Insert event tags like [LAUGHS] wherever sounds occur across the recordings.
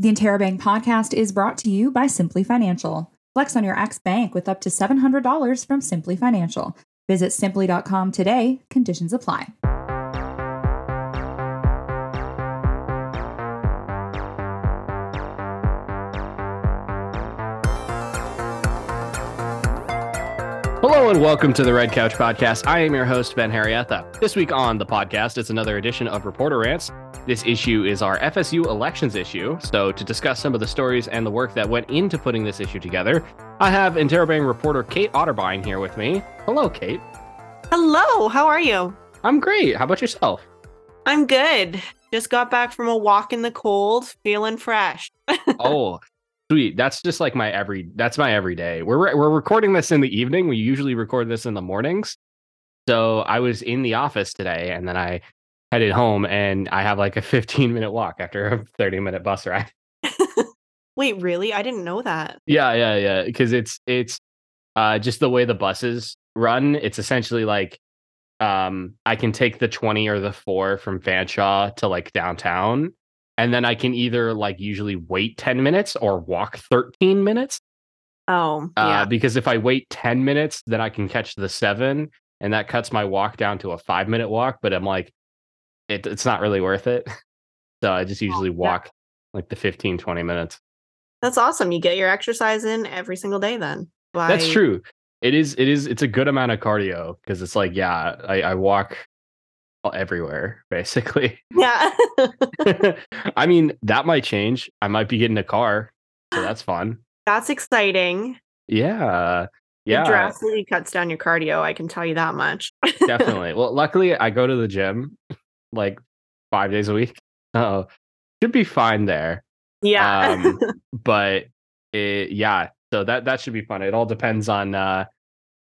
The Interrobang podcast is brought to you by Simplii Financial. Flex on your ex bank with up to $700 from Simplii Financial. Visit simplii.com today. Conditions apply. Hello and welcome to the Red Couch Podcast. I am your host, Ben Harrietta. This week on the podcast, it's another edition of Reporter Rants. This issue is our FSU elections issue. So, to discuss some of the stories and the work that went into putting this issue together, I have Interrobang reporter Kate Otterbein here with me. Hello, Kate. Hello, how are you? I'm great. How about yourself? I'm good. Just got back from a walk in the cold, feeling fresh. [LAUGHS] oh, sweet. That's just like my every. That's my everyday. We're we're recording this in the evening. We usually record this in the mornings. So I was in the office today, and then I headed home, and I have like a 15 minute walk after a 30 minute bus ride. [LAUGHS] Wait, really? I didn't know that. Yeah, yeah, yeah. Because it's it's uh, just the way the buses run. It's essentially like um, I can take the 20 or the four from Fanshawe to like downtown, and then I can either like usually wait 10 minutes or walk 13 minutes. Oh, Uh, yeah. because if I wait 10 minutes, then I can catch the seven, and that cuts my walk down to a five minute walk. But I'm like, it, it's not really worth it. [LAUGHS] So I just usually yeah. walk like the 15, 20 minutes. That's awesome. You get your exercise in every single day then. That's true. It is. It is. It's a good amount of cardio because it's like, yeah, I, I walk everywhere basically. [LAUGHS] Yeah. [LAUGHS] I mean, that might change. I might be getting a car, so that's fun. That's exciting. Yeah, It yeah, drastically cuts down your cardio, I can tell you that much. [LAUGHS] definitely. Well, luckily, I go to the gym like five days a week. Oh, should be fine there. yeah. Um, but it, yeah, so that that should be fun. It all depends on uh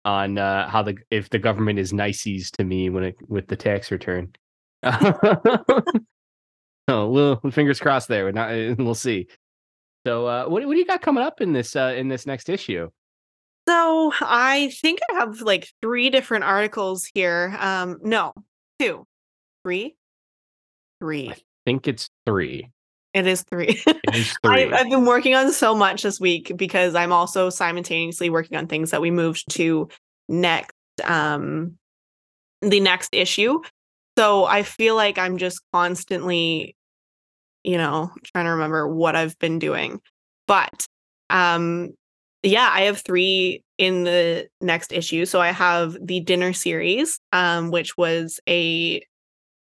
on uh how the if the government is niceys to me when it with the tax return. [LAUGHS] oh, well, fingers crossed there. We're not, [LAUGHS] we'll see. So, uh, what what do you got coming up in this uh in this next issue? so I think I have like three different articles here. Um, no, two, three, three. I think it's three. It is three. It is [LAUGHS] three. I, I've been working on so much this week because I'm also simultaneously working on things that we moved to next, um, the next issue. So I feel like I'm just constantly, you know, trying to remember what I've been doing. But um, yeah, I have three in the next issue. So I have the dinner series, um, which was a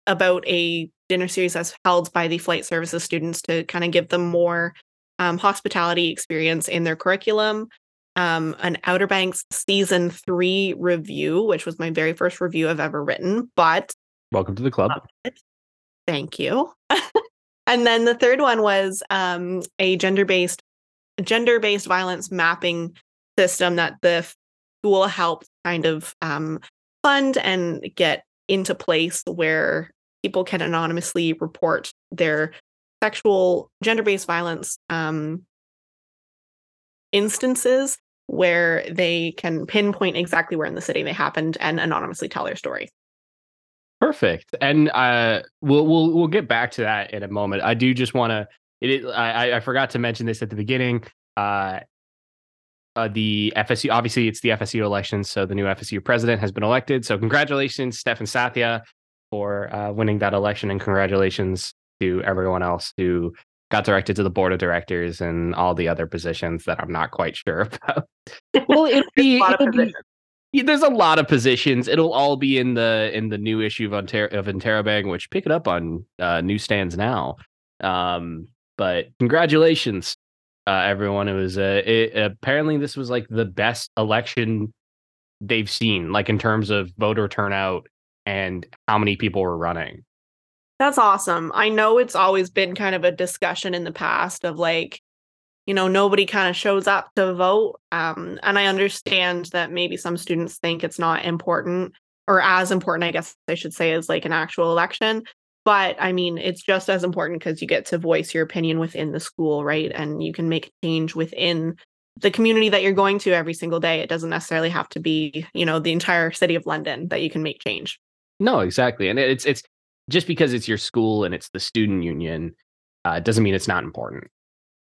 about a dinner series that's held by the flight services students to kind of give them more um, hospitality experience in their curriculum. Um, an Outer Banks season three review, which was my very first review I've ever written, but Welcome to the club. thank you. [LAUGHS] and then the third one was um, a gender based gender based violence mapping system that the school helped kind of um, fund and get into place where people can anonymously report their sexual gender based violence um, instances where they can pinpoint exactly where in the city they happened and anonymously tell their story. Perfect. And uh, we'll we'll we'll get back to that in a moment. I do just want to. It. I I- forgot to mention this at the beginning. Uh, uh, the FSU. Obviously, it's the FSU elections, so the new FSU president has been elected. So congratulations, Stefan Sathya, for uh, winning that election, and congratulations to everyone else who got directed to the board of directors and all the other positions that I'm not quite sure [LAUGHS] about. well, it'll be, it'll be yeah, there's a lot of positions. It'll all be in the in the new issue of Ontario of Interrobang, which pick it up on uh, newsstands now. Um, but congratulations, uh, everyone! It was uh, it, apparently this was like the best election they've seen, like in terms of voter turnout and how many people were running. That's awesome. I know it's always been kind of a discussion in the past of like, you know, nobody kind of shows up to vote. Um, and I understand that maybe some students think it's not important or as important, I guess I should say, as like an actual election. But I mean, it's just as important because you get to voice your opinion within the school, right? And you can make change within the community that you're going to every single day. It doesn't necessarily have to be, you know, the entire city of London that you can make change. No, exactly, and it's it's just because it's your school and it's the student union uh, doesn't mean it's not important.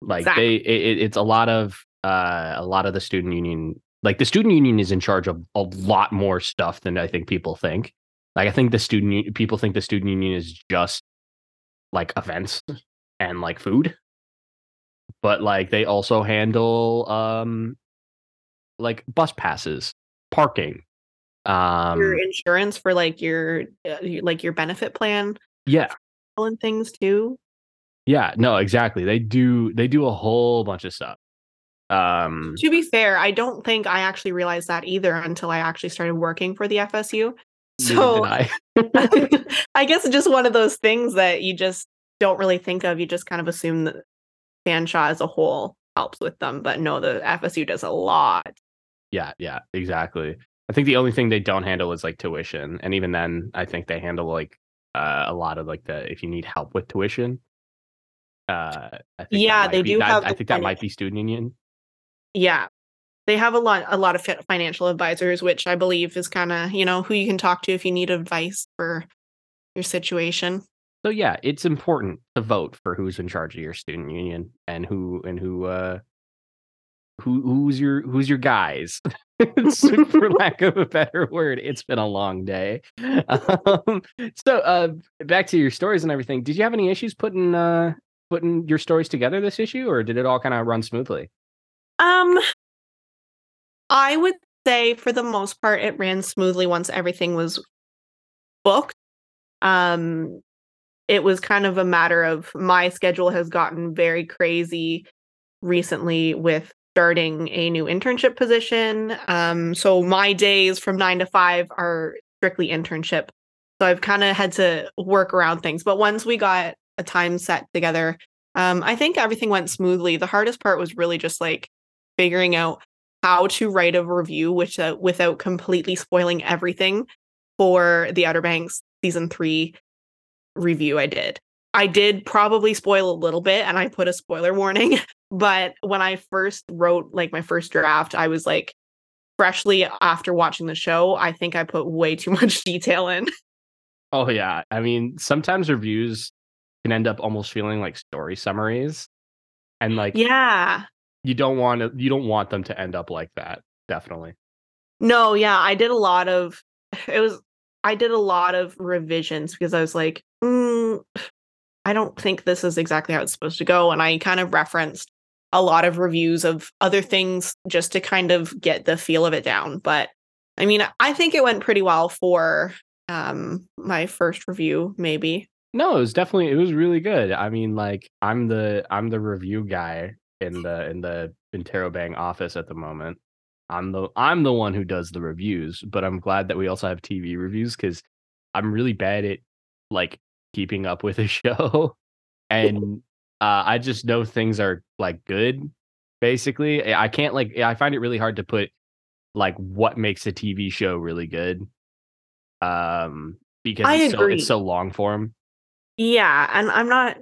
Like Exactly. they, it, it's a lot of uh, a lot of the student union. Like the student union is in charge of a lot more stuff than I think people think. Like I think the student people think the student union is just like events and like food, but like they also handle um like bus passes, parking. Um, your insurance for like your uh, like your benefit plan yeah, and things too. yeah, no, exactly. They do they do a whole bunch of stuff. Um, To be fair, I don't think I actually realized that either until I actually started working for the FSU. So I. [LAUGHS] [LAUGHS] I guess just one of those things that you just don't really think of. You just kind of assume that Fanshawe as a whole helps with them, but no, the FSU does a lot. Yeah, yeah, exactly. I think the only thing they don't handle is like tuition, and even then, I think they handle like uh, a lot of like the if you need help with tuition. Uh, I think Yeah, they be- do that- have I think that might be student union. Yeah. They have a lot a lot of financial advisors, which I believe is kind of, you know, who you can talk to if you need advice for your situation. So yeah, it's important to vote for who's in charge of your student union and who and who uh who who's your who's your guys. [LAUGHS] [LAUGHS] For lack of a better word, it's been a long day. [LAUGHS] Um, so uh back to your stories and everything. Did you have any issues putting uh putting your stories together this issue or did it all kind of run smoothly? Um I would say for the most part it ran smoothly once everything was booked. Um it was kind of a matter of my schedule has gotten very crazy recently with starting a new internship position. Um so my days from 9 to 5 are strictly internship. So I've kind of had to work around things, but once we got a time set together, um I think everything went smoothly. The hardest part was really just like figuring out how to write a review which uh, without completely spoiling everything for the Outer Banks season 3 review I did. I did probably spoil a little bit and I put a spoiler warning, [LAUGHS] but when I first wrote like my first draft, I was like freshly after watching the show, I think I put way too [LAUGHS] much detail in. Oh yeah. I mean, sometimes reviews can end up almost feeling like story summaries. And like yeah. you don't want to you don't want them to end up like that. Definitely. No, yeah, I did a lot of [SIGHS] it was I did a lot of revisions because I was like, mm, [SIGHS] I don't think this is exactly how it's supposed to go. And I kind of referenced a lot of reviews of other things just to kind of get the feel of it down. But I mean, I think it went pretty well for um my first review, maybe. No, it was definitely it was really good. I mean, like I'm the I'm the review guy in the in the Interrobang office at the moment. I'm the I'm the one who does the reviews, but I'm glad that we also have TV reviews because I'm really bad at like keeping up with a [LAUGHS] show, [LAUGHS] and uh, I just know things are like good. Basically, I can't like I find it really hard to put like what makes a TV show really good. Um, because I it's so it's so long form. Yeah, and I'm not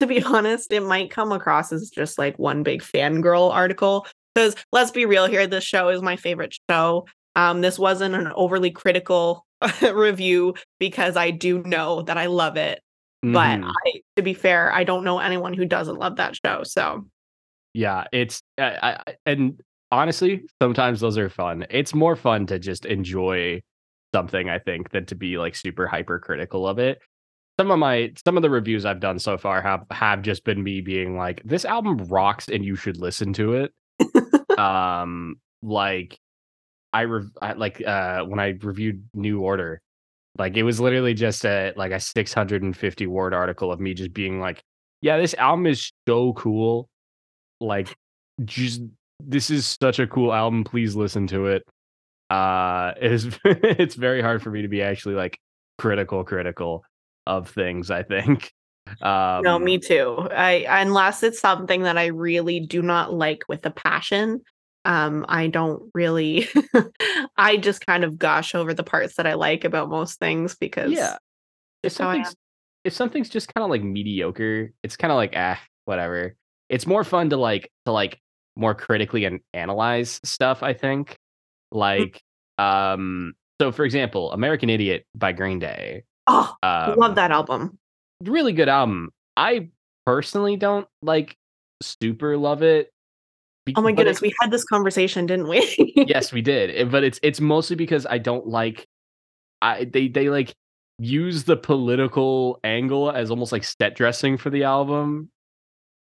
to be [LAUGHS] honest, it might come across as just like one big fangirl article. Because let's be real here, this show is my favorite show. Um, this wasn't an overly critical [LAUGHS] review because I do know that I love it. But Mhm. I, to be fair, I don't know anyone who doesn't love that show. So Yeah, it's I, I, and honestly, sometimes those are fun. It's more fun to just enjoy something, I think, than to be like super hypercritical of it. Some of my some of the reviews I've done so far have have just been me being like, this album rocks and you should listen to it. [LAUGHS] um, like I, rev- I like uh when I reviewed New Order, like it was literally just a like a 650 word article of me just being like, yeah, this album is so cool. Like just this is such a cool album. Please listen to it. Uh it is [LAUGHS] it's very hard for me to be actually like critical critical of things, I think. [LAUGHS] Um no, me too. I unless it's something that I really do not like with a passion. Um, I don't really [LAUGHS] I just kind of gush over the parts that I like about most things because Yeah. If just how I am. something's if something's just kind of like mediocre, it's kind of like ah, whatever. It's more fun to like to like more critically and analyze stuff, I think. Like um so for example, American Idiot by Green Day. Oh, Um, love that album. really good album. I personally don't like super love it. Be- Oh my goodness, we had this conversation, didn't we? [LAUGHS] yes, we did. It- But it's it's mostly because I don't like I they they like use the political angle as almost like set dressing for the album.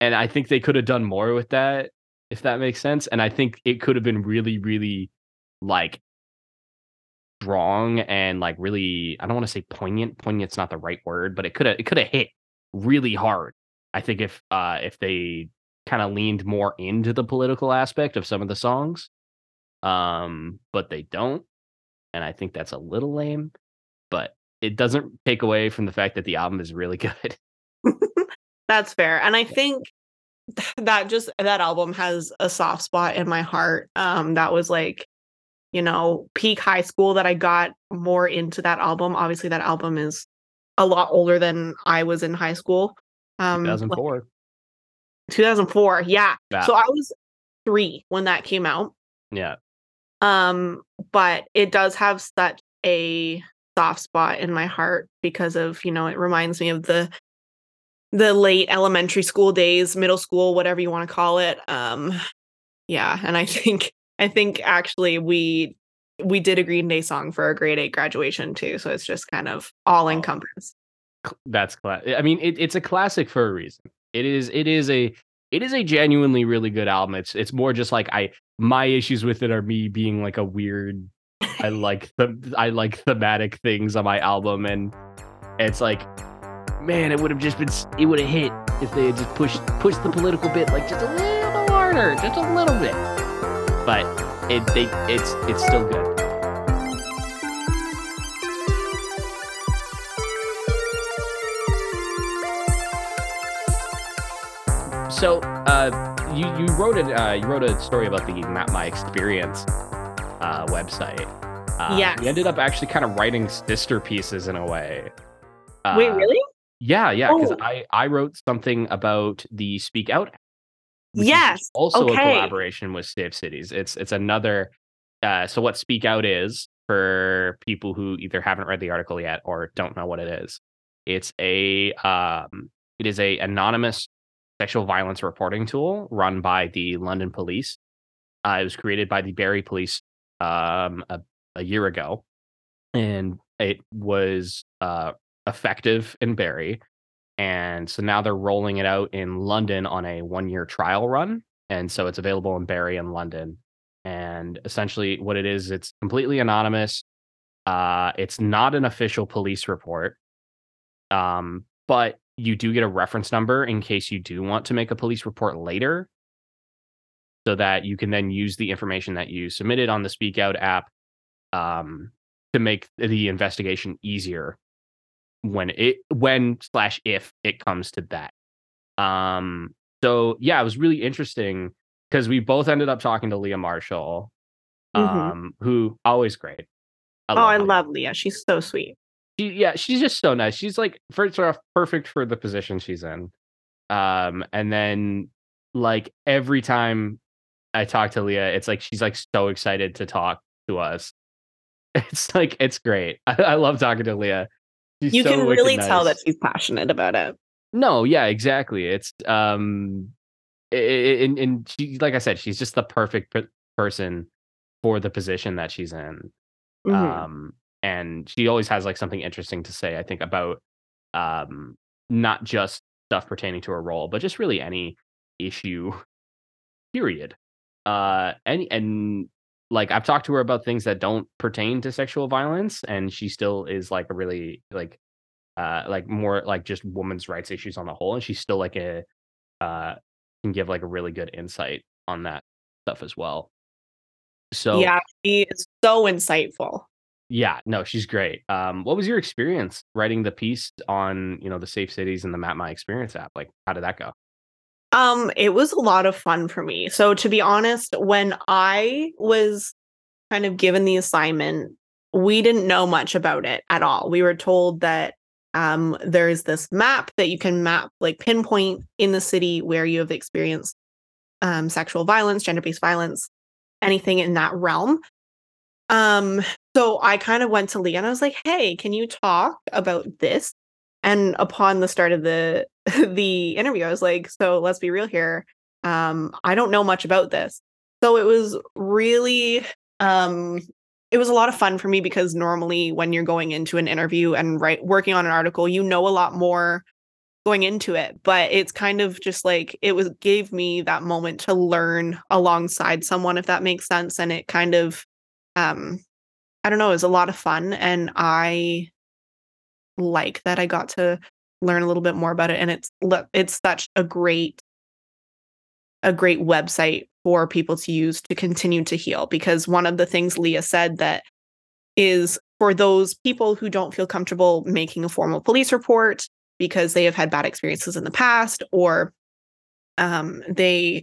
And I think they could have done more with that, if that makes sense. And I think it could have been really, really like strong and like really I don't want to say poignant. Poignant's not the right word, but it could have it could have hit really hard. I think if uh if they kind of leaned more into the political aspect of some of the songs. Um, but they don't. And I think that's a little lame, but it doesn't take away from the fact that the album is really [LAUGHS] good. [LAUGHS] That's fair. And I think [SIGHS] that just that album has a soft spot in my heart. Um that was like you know, peak high school that I got more into that album. Obviously that album is a lot older than I was in high school. Um like 2004. 2004. Yeah. Yeah. So I was 3 when that came out. yeah. Um but it does have such a soft spot in my heart because of, you know, it reminds me of the the late elementary school days, middle school, whatever you want to call it. Um yeah, and I [LAUGHS] think I think actually we we did a Green Day song for our grade 8 graduation too, so it's just kind of all encompassed. That's class. I mean, it, it's a classic for a reason. It is. It is a. It is a genuinely really good album. It's. It's more just like I. My issues with it are me being like a weird. I like the. I like thematic things on my album, and it's like, man, it would have just been. It would have hit if they had just pushed pushed the political bit like just a little harder, just a little bit. But it. They. It's. It's still good. So, uh, you you wrote it. Uh, you wrote a story about the Map My Experience uh, website. Uh, Yes. You ended up actually kind of writing sister pieces in a way. Wait, Uh, really? Yeah, yeah. Because Oh. I I wrote something about the Speak Out. app, which is Yes. Also a collaboration with Safe Cities. It's it's another. Uh, so what Speak Out is for people who either haven't read the article yet or don't know what it is. It's a um, it is a anonymous sexual violence reporting tool run by the London Police. Uh, it was created by the Barrie Police um, a, a year ago, and it was uh, effective in Barrie. And so now they're rolling it out in London on a one year trial run. And so it's available in Barrie and London. And essentially, what it is, it's completely anonymous. Uh, it's not an official police report, um, but you do get a reference number in case you do want to make a police report later, so that you can then use the information that you submitted on the Speak Out app um, to make the investigation easier when it when slash if it comes to that. Um, so yeah, it was really interesting because we both ended up talking to Leah Marshall, Mhm. um, who always great. oh, I love Leah. She's so sweet. She, yeah, she's just so nice. She's like first off perfect for the position she's in. Um, and then like every time I talk to Leah, it's like she's like so excited to talk to us. [LAUGHS] It's like it's great. I, [LAUGHS] I love talking to Leah. She's You so can really tell that she's passionate about it. No, yeah, exactly. It's um, and and she, like I said, she's just the perfect per- person for the position that she's in. Mhm. Um, and she always has like something interesting to say. I think about um, not just stuff pertaining to her role, but just really any issue. Period. Uh, any and like I've talked to her about things that don't pertain to sexual violence, and she still is like a really like uh like more like just women's rights issues on the whole and she's still like a uh can give like a really good insight on that stuff as well so yeah, she is so insightful. Yeah no she's great um what was your experience writing the piece on you know the safe cities and the map my experience app like how did that go Um, it was a lot of fun for me. So to be honest, when I was kind of given the assignment, we didn't know much about it at all. We were told that um there's this map that you can map like pinpoint in the city where you have experienced um sexual violence, gender-based violence, anything in that realm. Um, so I kind of went to Leah and I was like, hey, can you talk about this? And upon the start of the [LAUGHS] the interview, I was like, so let's be real here. Um, I don't know much about this. So it was really um it was a lot of fun for me because normally when you're going into an interview and write working on an article, you know a lot more going into it but it's kind of just like it was gave me that moment to learn alongside someone if that makes sense and it kind of um i don't know it was a lot of fun and i like that i got to learn a little bit more about it and it's it's such a great a great website for people to use to continue to heal because one of the things Leah said that is for those people who don't feel comfortable making a formal police report because they have had bad experiences in the past or um, they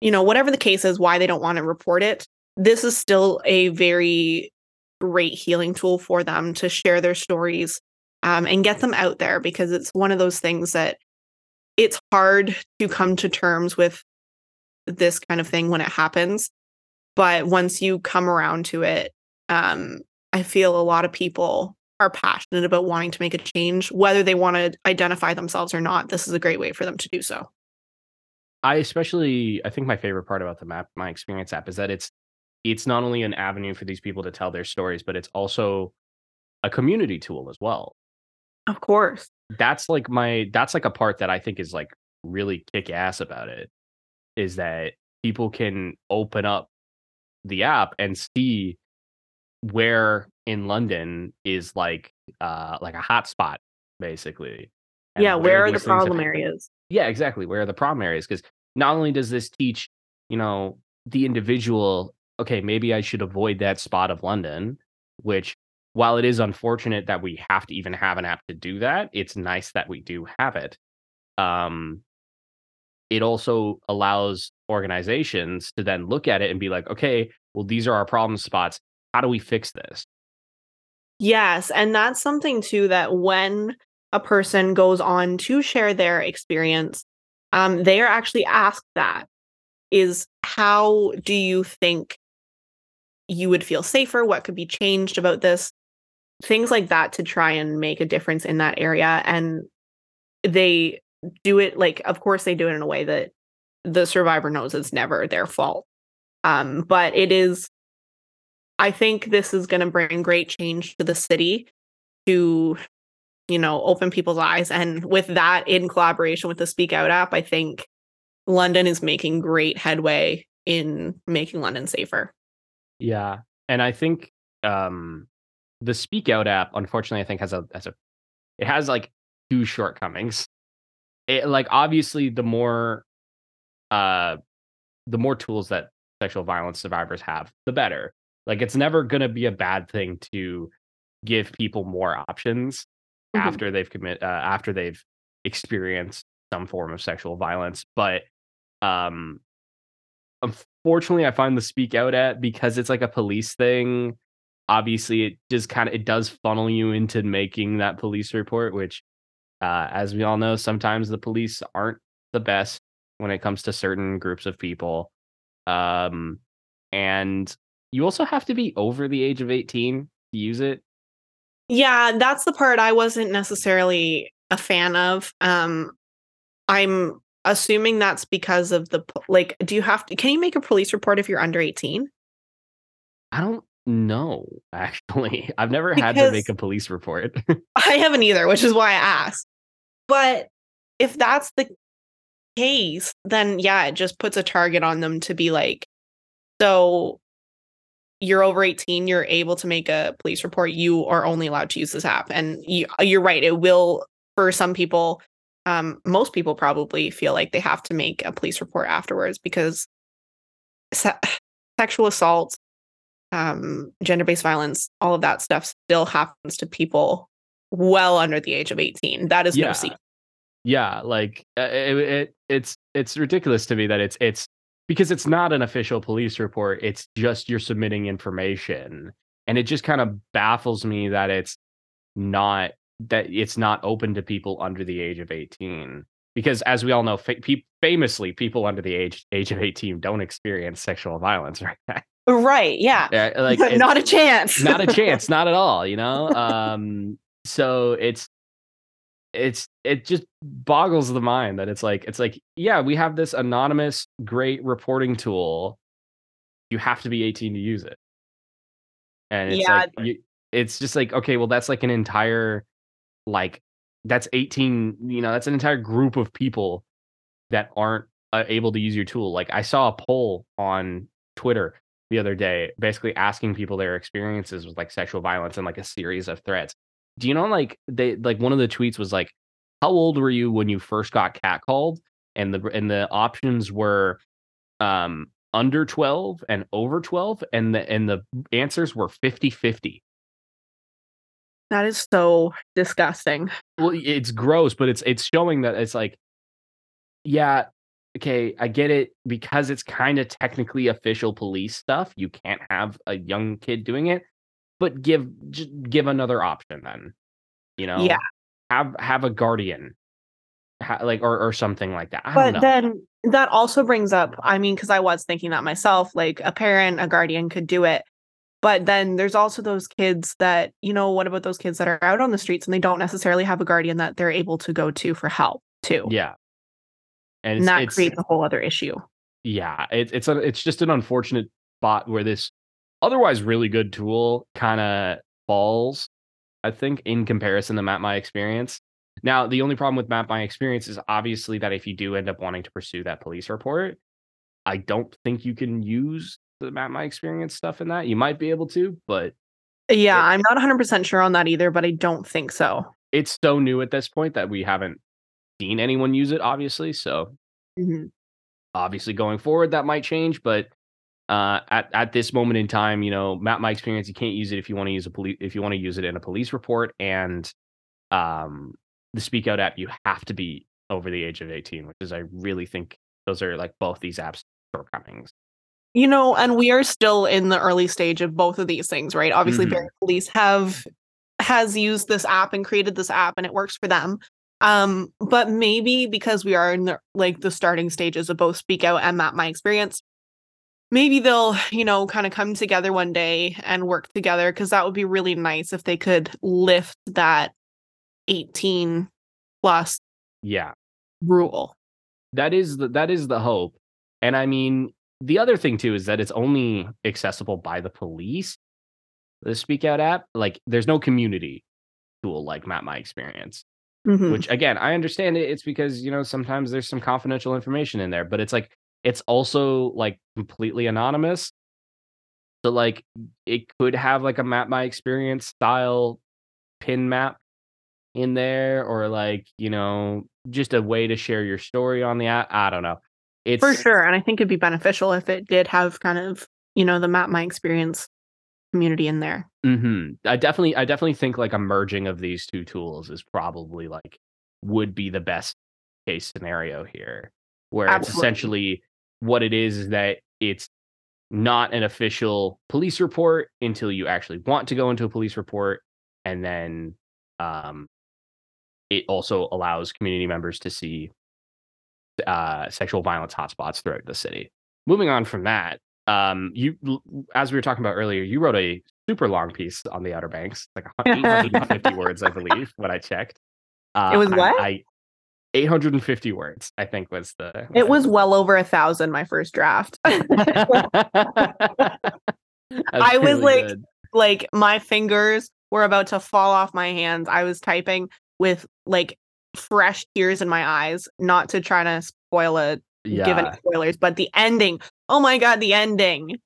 you know whatever the case is why they don't want to report it this is still a very great healing tool for them to share their stories um, and get them out there because it's one of those things that it's hard to come to terms with this kind of thing when it happens but once you come around to it um, i feel a lot of people are passionate about wanting to make a change, whether they want to identify themselves or not, this is a great way for them to do so. I especially I think my favorite part about the map my experience app is that it's it's not only an avenue for these people to tell their stories, but it's also a community tool as well. Of course. That's like my that's like a part that I think is like really kick ass about it is that people can open up the app and see where in London is like uh like a hot spot basically. Yeah, where, where are the problem areas? Yeah, exactly. Where are the problem areas? Because not only does this teach, you know, the individual, okay, maybe I should avoid that spot of London, which while it is unfortunate that we have to even have an app to do that, it's nice that we do have it. Um, it also allows organizations to then look at it and be like, okay, well, these are our problem spots how do we fix this? Yes. And that's something too that when a person goes on to share their experience, um, they are actually asked that is how do you think you would feel safer? What could be changed about this? Things like that to try and make a difference in that area. And they do it like, of course, they do it in a way that the survivor knows it's never their fault. Um, but it is I think this is going to bring great change to the city to, you know, open people's eyes. And with that, in collaboration with the Speak Out app, I think London is making great headway in making London safer. Yeah. And I think um the Speak Out app, unfortunately, I think has a has a it has like two shortcomings. It like obviously the more uh the more tools that sexual violence survivors have, the better. Like it's never going to be a bad thing to give people more options mm-hmm. after they've commit uh, after they've experienced some form of sexual violence, but um unfortunately I find the speak out at because it's like a police thing. Obviously, it just kind of it does funnel you into making that police report, which uh, as we all know, sometimes the police aren't the best when it comes to certain groups of people. Um, and you also have to be over the age of 18 to use it. Yeah, that's the part I wasn't necessarily a fan of. Um I'm assuming that's because of the like do you have to can you make a police report if you're under 18? I don't know [LAUGHS] actually. I've never because had to make a police report. [LAUGHS] I haven't either, which is why I asked. But if that's the case, then yeah, it just puts a target on them to be like so you're over 18, you're able to make a police report, you are only allowed to use this app. And you, you're right, it will, for some people, um, most people probably feel like they have to make a police report afterwards because se- sexual assault, um, gender based violence, all of that stuff still happens to people well under the age of 18. That is yeah. no secret. Yeah, like uh, it, it, it's it's ridiculous to me that it's it's because it's not an official police report it's just you're submitting information and it just kind of baffles me that it's not that it's not open to people under the age of 18 because as we all know fa- pe- famously people under the age age of 18 don't experience sexual violence [LAUGHS] right? Right yeah, yeah [LAUGHS] like not a chance. not a chance not at all you know? [LAUGHS] Um so it's it's it just boggles the mind that it's like it's like yeah we have this anonymous great reporting tool. You have to be 18 to use it. And it's Yeah. like you, it's just like okay well that's like an entire like that's 18 you know that's an entire group of people that aren't uh, able to use your tool. Like i saw a poll on twitter the other day basically asking people their experiences with like sexual violence and like a series of threats. Do you know like they like one of the tweets was like how old were you when you first got catcalled? And the and the options were um under 12 and over 12 and the and the answers were 50-50 That is so disgusting. well it's gross but it's it's showing that it's like yeah okay i get it because it's kind of technically official police stuff you can't have a young kid doing it but give give another option then you know Yeah. have have a guardian ha- like or or something like that i But don't know then that also brings up, I mean, because I was thinking that myself, like a parent, a guardian could do it. But then there's also those kids that, you know, what about those kids that are out on the streets and they don't necessarily have a guardian that they're able to go to for help too? yeah and, And it's, that it's creates a whole other issue. yeah it, it's a, it's just an unfortunate spot where this otherwise really good tool kind of falls i think in comparison to map my experience now the only problem with map my experience is obviously that if you do end up wanting to pursue that police report i don't think you can use the map my experience stuff in that you might be able to but Yeah, It- I'm not 100% sure on that either, but I don't think so. it's so new at this point that we haven't seen anyone use it obviously so Mhm. obviously going forward that might change but uh, at, at this moment in time you know map my experience you can't use it if you want to use a police if you want to use it in a police report and um the speak out app you have to be over the age of 18 which is i really think those are like both these apps shortcomings You know, and we are still in the early stage of both of these things, right? Obviously, Mhm. Barrie Police have has used this app and created this app and it works for them. Um, but maybe because we are in the like the starting stages of both Speak Out and Map My Experience, maybe they'll, you know, kind of come together one day and work together because that would be really nice if they could lift that 18 plus yeah rule. that is the that is the hope and i mean the other thing too is that it's only accessible by the police the speak out app like there's no community tool like map my experience Mhm. which again i understand it it's because you know sometimes there's some confidential information in there but it's like it's also like completely anonymous so like it could have like a map my experience style pin map in there or like you know just a way to share your story on the app i don't know it's For sure. And I think it'd be beneficial if it did have kind of, you know, the map my experience community in there. hmm I definitely, I definitely think like a merging of these two tools is probably like would be the best case scenario here, where it's essentially what it is is that it's not an official police report until you actually want to go into a police report, and then um, it also allows community members to see uh, sexual violence hotspots throughout the city. Moving on from that, um, you as we were talking about earlier, you wrote a super long piece on the Outer Banks, like 850 [LAUGHS] words, I believe, when I checked. Uh, It was what? I, 850 words, I think was the. It was well over a thousand my first draft. [LAUGHS] [LAUGHS] I was like- like my fingers were about to fall off my hands. I was typing with like fresh tears in my eyes, not to try to spoil it, yeah, give any spoilers, but the ending. Oh my god, the ending.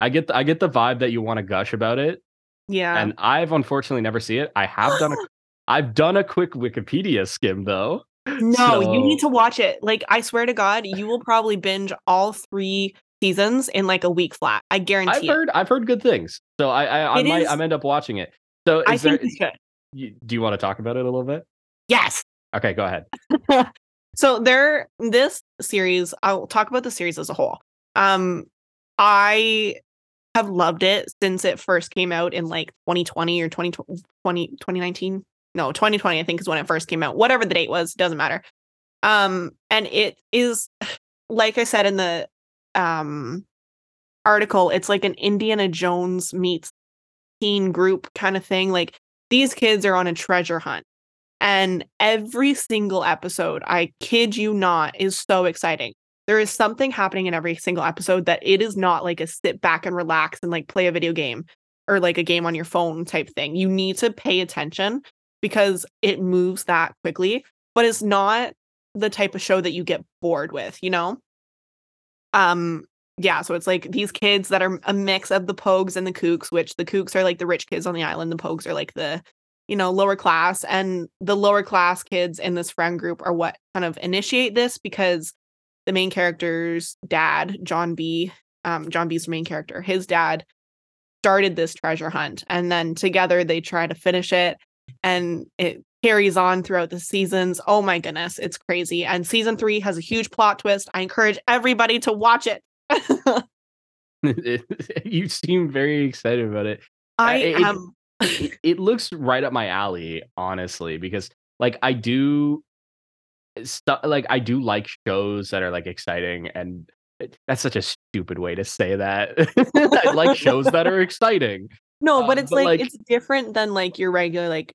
I get the, I get the vibe that you want to gush about it, Yeah. and I've unfortunately never seen it. I have done a, [GASPS] I've done a quick Wikipedia skim though. No, you need to watch it. Like, I swear to God, you will probably binge all three seasons in like a week flat. I guarantee I've it. heard I've heard good things, so I I, I might is- I end up watching it. So I there, think you should. you, do you want to talk about it a little bit? Yes. Okay, go ahead. [LAUGHS] So there, this series, I'll talk about the series as a whole. Um, I have loved it since it first came out in like 2020 or 2020, 2019. No, 2020, I think is when it first came out. Whatever the date was, doesn't matter. Um, and it is, [SIGHS] like I said in the um article, it's like an Indiana Jones meets teen group kind of thing. Like these kids are on a treasure hunt And every single episode, I kid you not, is so exciting. There is something happening in every single episode that it is not like a sit back and relax and like play a video game or like a game on your phone type thing. You need to pay attention because it moves that quickly, but it's not the type of show that you get bored with, you know? Um yeah, so it's like these kids that are a mix of the Pogues and the Kooks, which the Kooks are like the rich kids on the island, the Pogues are like the you know, lower class and the lower class kids in this friend group are what kind of initiate this because the main character's dad, John B, um John B's main character, his dad started this treasure hunt and then together they try to finish it and it carries on throughout the seasons. Oh my goodness, it's crazy. And season 3 has a huge plot twist. I encourage everybody to watch it. [LAUGHS] [LAUGHS] you seem very excited about it. I it, am It, it looks right up my alley, honestly, because like I do stuff like I do like shows that are like exciting and that's such a stupid way to say that. [LAUGHS] I like [LAUGHS] shows that are exciting. No, but Uh, it's but, like, like- it's different than like your regular like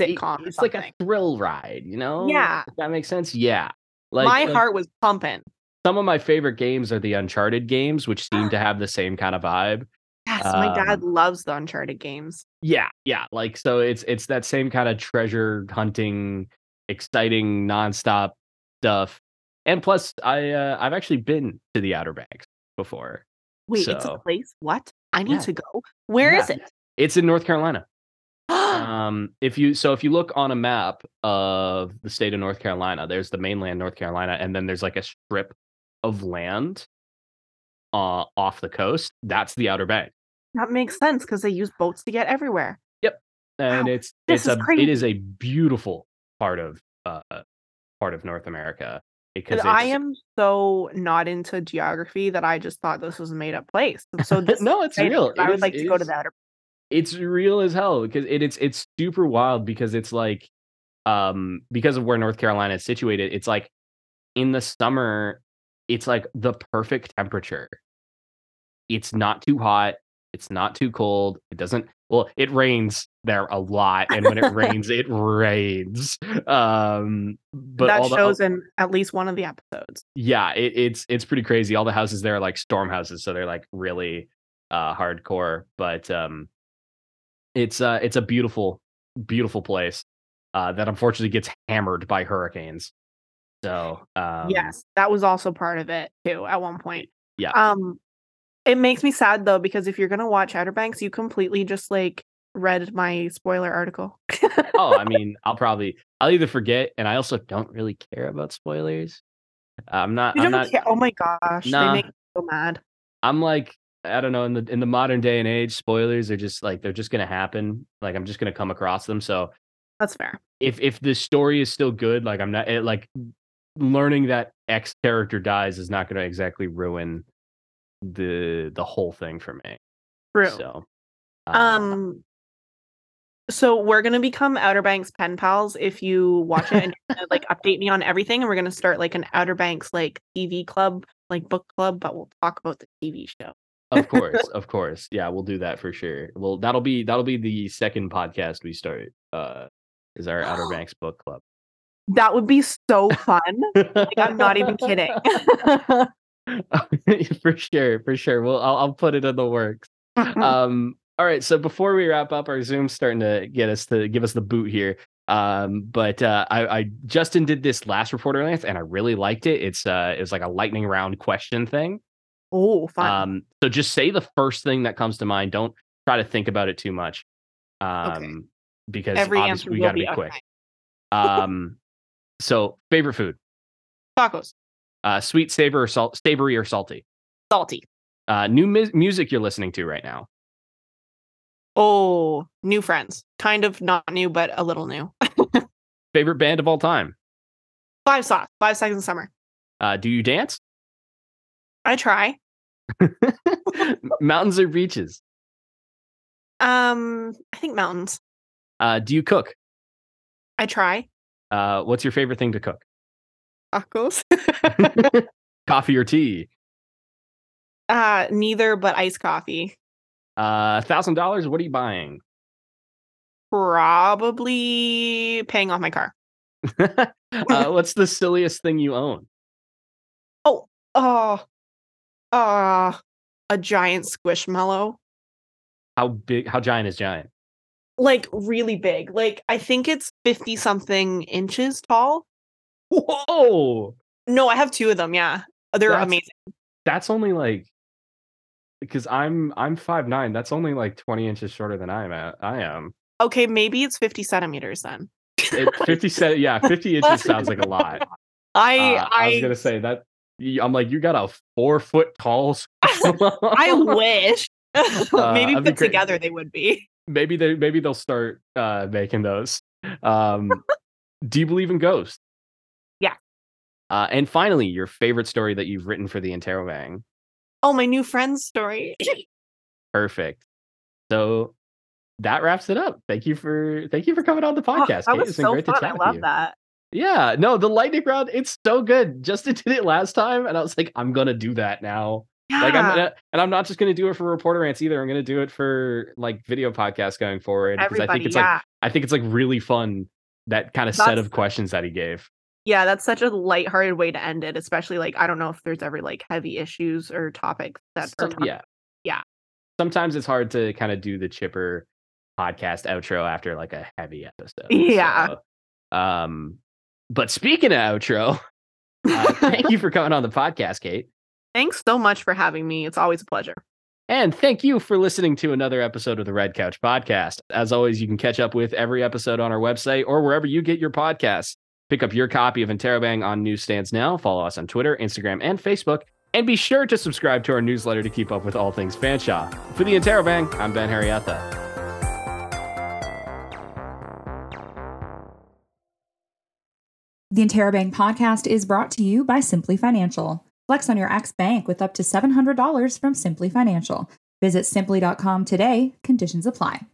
sitcom. it's like a thrill ride, you know? Yeah. If that makes sense. Yeah. Like my like, heart was pumping. some of my favorite games are the Uncharted games, which seem to [GASPS] have the same kind of vibe. Yes, my dad Um, loves the Uncharted games. Yeah, yeah. Like so it's it's that same kind of treasure hunting, exciting nonstop stuff. And plus I uh I've actually been to the Outer Banks before. Wait, it's a place? What? I need Yeah. to go. Where is Yeah. it? It's in North Carolina. [GASPS] Um if you so if you look on a map of the state of North Carolina, there's the mainland North Carolina and then there's like a strip of land uh off the coast. That's the Outer Banks. That makes sense because they use boats to get everywhere. Yep, and Wow, it's this it's a it is a beautiful part of uh part of North America because I am so not into geography that I just thought this was a made up place. So [LAUGHS] this no it's real I It would is- like to go to is- the outer. it's real as hell because it, it's it's super wild because it's like um because of where North Carolina is situated it's like in the summer it's like the perfect temperature it's not too hot it's not too cold it doesn't well it rains there a lot and when it [LAUGHS] rains it rains um but that all the, shows in at least one of the episodes. yeah it, it's it's pretty crazy all the houses there are like storm houses so they're like really uh hardcore but um it's uh it's a beautiful beautiful place uh that unfortunately gets hammered by hurricanes so um yes, that was also part of it too at one point. Yeah. Um, it makes me sad though because if you're gonna watch Outer Banks, you completely just like read my spoiler article. oh i [LAUGHS] mean i'll probably i'll either forget and i also don't really care about spoilers i'm not You i'm don't not care. Oh my gosh, Nah. they make me so mad. i'm like i don't know in the in the modern day and age spoilers are just like they're just gonna happen like i'm just gonna come across them so That's fair. if if the story is still good, like I'm not it, like learning that X character dies is not going to exactly ruin the the whole thing for me. True. So, uh, Um. So we're gonna become Outer Banks pen pals if you watch it and [LAUGHS] you're gonna, like update me on everything, and we're gonna start like an Outer Banks like TV club, like book club, but we'll talk about the TV show. of course, [LAUGHS] of course, yeah, we'll do that for sure. Well, that'll be that'll be the second podcast we start. Uh, is our Outer [GASPS] Banks book club? That would be so fun. like, I'm not even kidding. [LAUGHS] [LAUGHS] for sure, for sure. Well, I'll I'll put it in the works. [LAUGHS] um all right so before we wrap up our zoom's starting to get us to give us the boot here um but uh i, I justin did this last reporter rants and i really liked it it's uh it was like a lightning round question thing oh, fun. um so just say the first thing that comes to mind don't try to think about it too much um Okay. because Every obviously we gotta be be quick um so favorite food Tacos, uh sweet savor or salt savory or salty salty. uh new mu- music you're listening to right now Oh, new friends. Kind of not new, but a little new. [LAUGHS] favorite band of all time Five sauce. Five seconds of summer. uh do you dance I try. [LAUGHS] Mountains or beaches? Um, I think mountains. Uh, do you cook? I try. Uh, what's your favorite thing to cook? Tacos. [LAUGHS] [LAUGHS] Coffee or tea? uh, neither, but iced coffee. Uh, thousand dollars. What are you buying? Probably paying off my car. [LAUGHS] uh, what's the silliest thing you own? Oh, uh, a giant squishmallow. How big? How giant is giant? Like really big. Like I think it's 50 something inches tall. Whoa! No, I have two of them. Yeah. They're That's- amazing. That's only like because I'm I'm five nine. That's only like twenty inches shorter than I am. At, I am. Okay, maybe it's 50 centimeters then. It, [LAUGHS] Fifty cent. Yeah, fifty inches sounds like a lot. [LAUGHS] I Uh, I I was gonna say that. I'm like, you got a four foot tall. [LAUGHS] I wish. maybe put great. together they would be. maybe they maybe they'll start uh making those. Um, do you believe in ghosts? Yeah. Uh, and finally, your favorite story that you've written for the Interrobang. Oh, my new friend's story. [LAUGHS] Perfect. So that wraps it up. Thank you for thank you for coming on the Oh, podcast. that was It's been so great to fun. I love that. Yeah, no, the lightning round, it's so good. Justin [LAUGHS] did it last time, and I was like, I'm gonna do that now. Like I'm Yeah. gonna, and I'm not just gonna do it for reporter rants either. I'm gonna do it for like video podcasts going forward because I think it's yeah. like I think it's like really fun that kind of set of questions that he gave. Yeah, that's such a lighthearted way to end it, especially like I don't know if there's ever like heavy issues or topics that are Some- talked- yeah, Yeah. Sometimes it's hard to kind of do the chipper podcast outro after like a heavy episode. Yeah. So, um, but speaking of outro, [LAUGHS] uh, thank you for coming on the podcast, Kate. Thanks so much for having me. It's always a pleasure. And thank you for listening to another episode of the Red Couch Podcast. As always, you can catch up with every episode on our website or wherever you get your podcasts. Pick up your copy of Interrobang on newsstands now. Follow us on Twitter, Instagram, and Facebook. And be sure to subscribe to our newsletter to keep up with all things Fanshawe. For the Interrobang, I'm Ben Harrietta. The Interrobang podcast is brought to you by Simplii Financial. Flex on your ex bank with up to $700 from Simplii Financial. Visit simplii.com today. Conditions apply.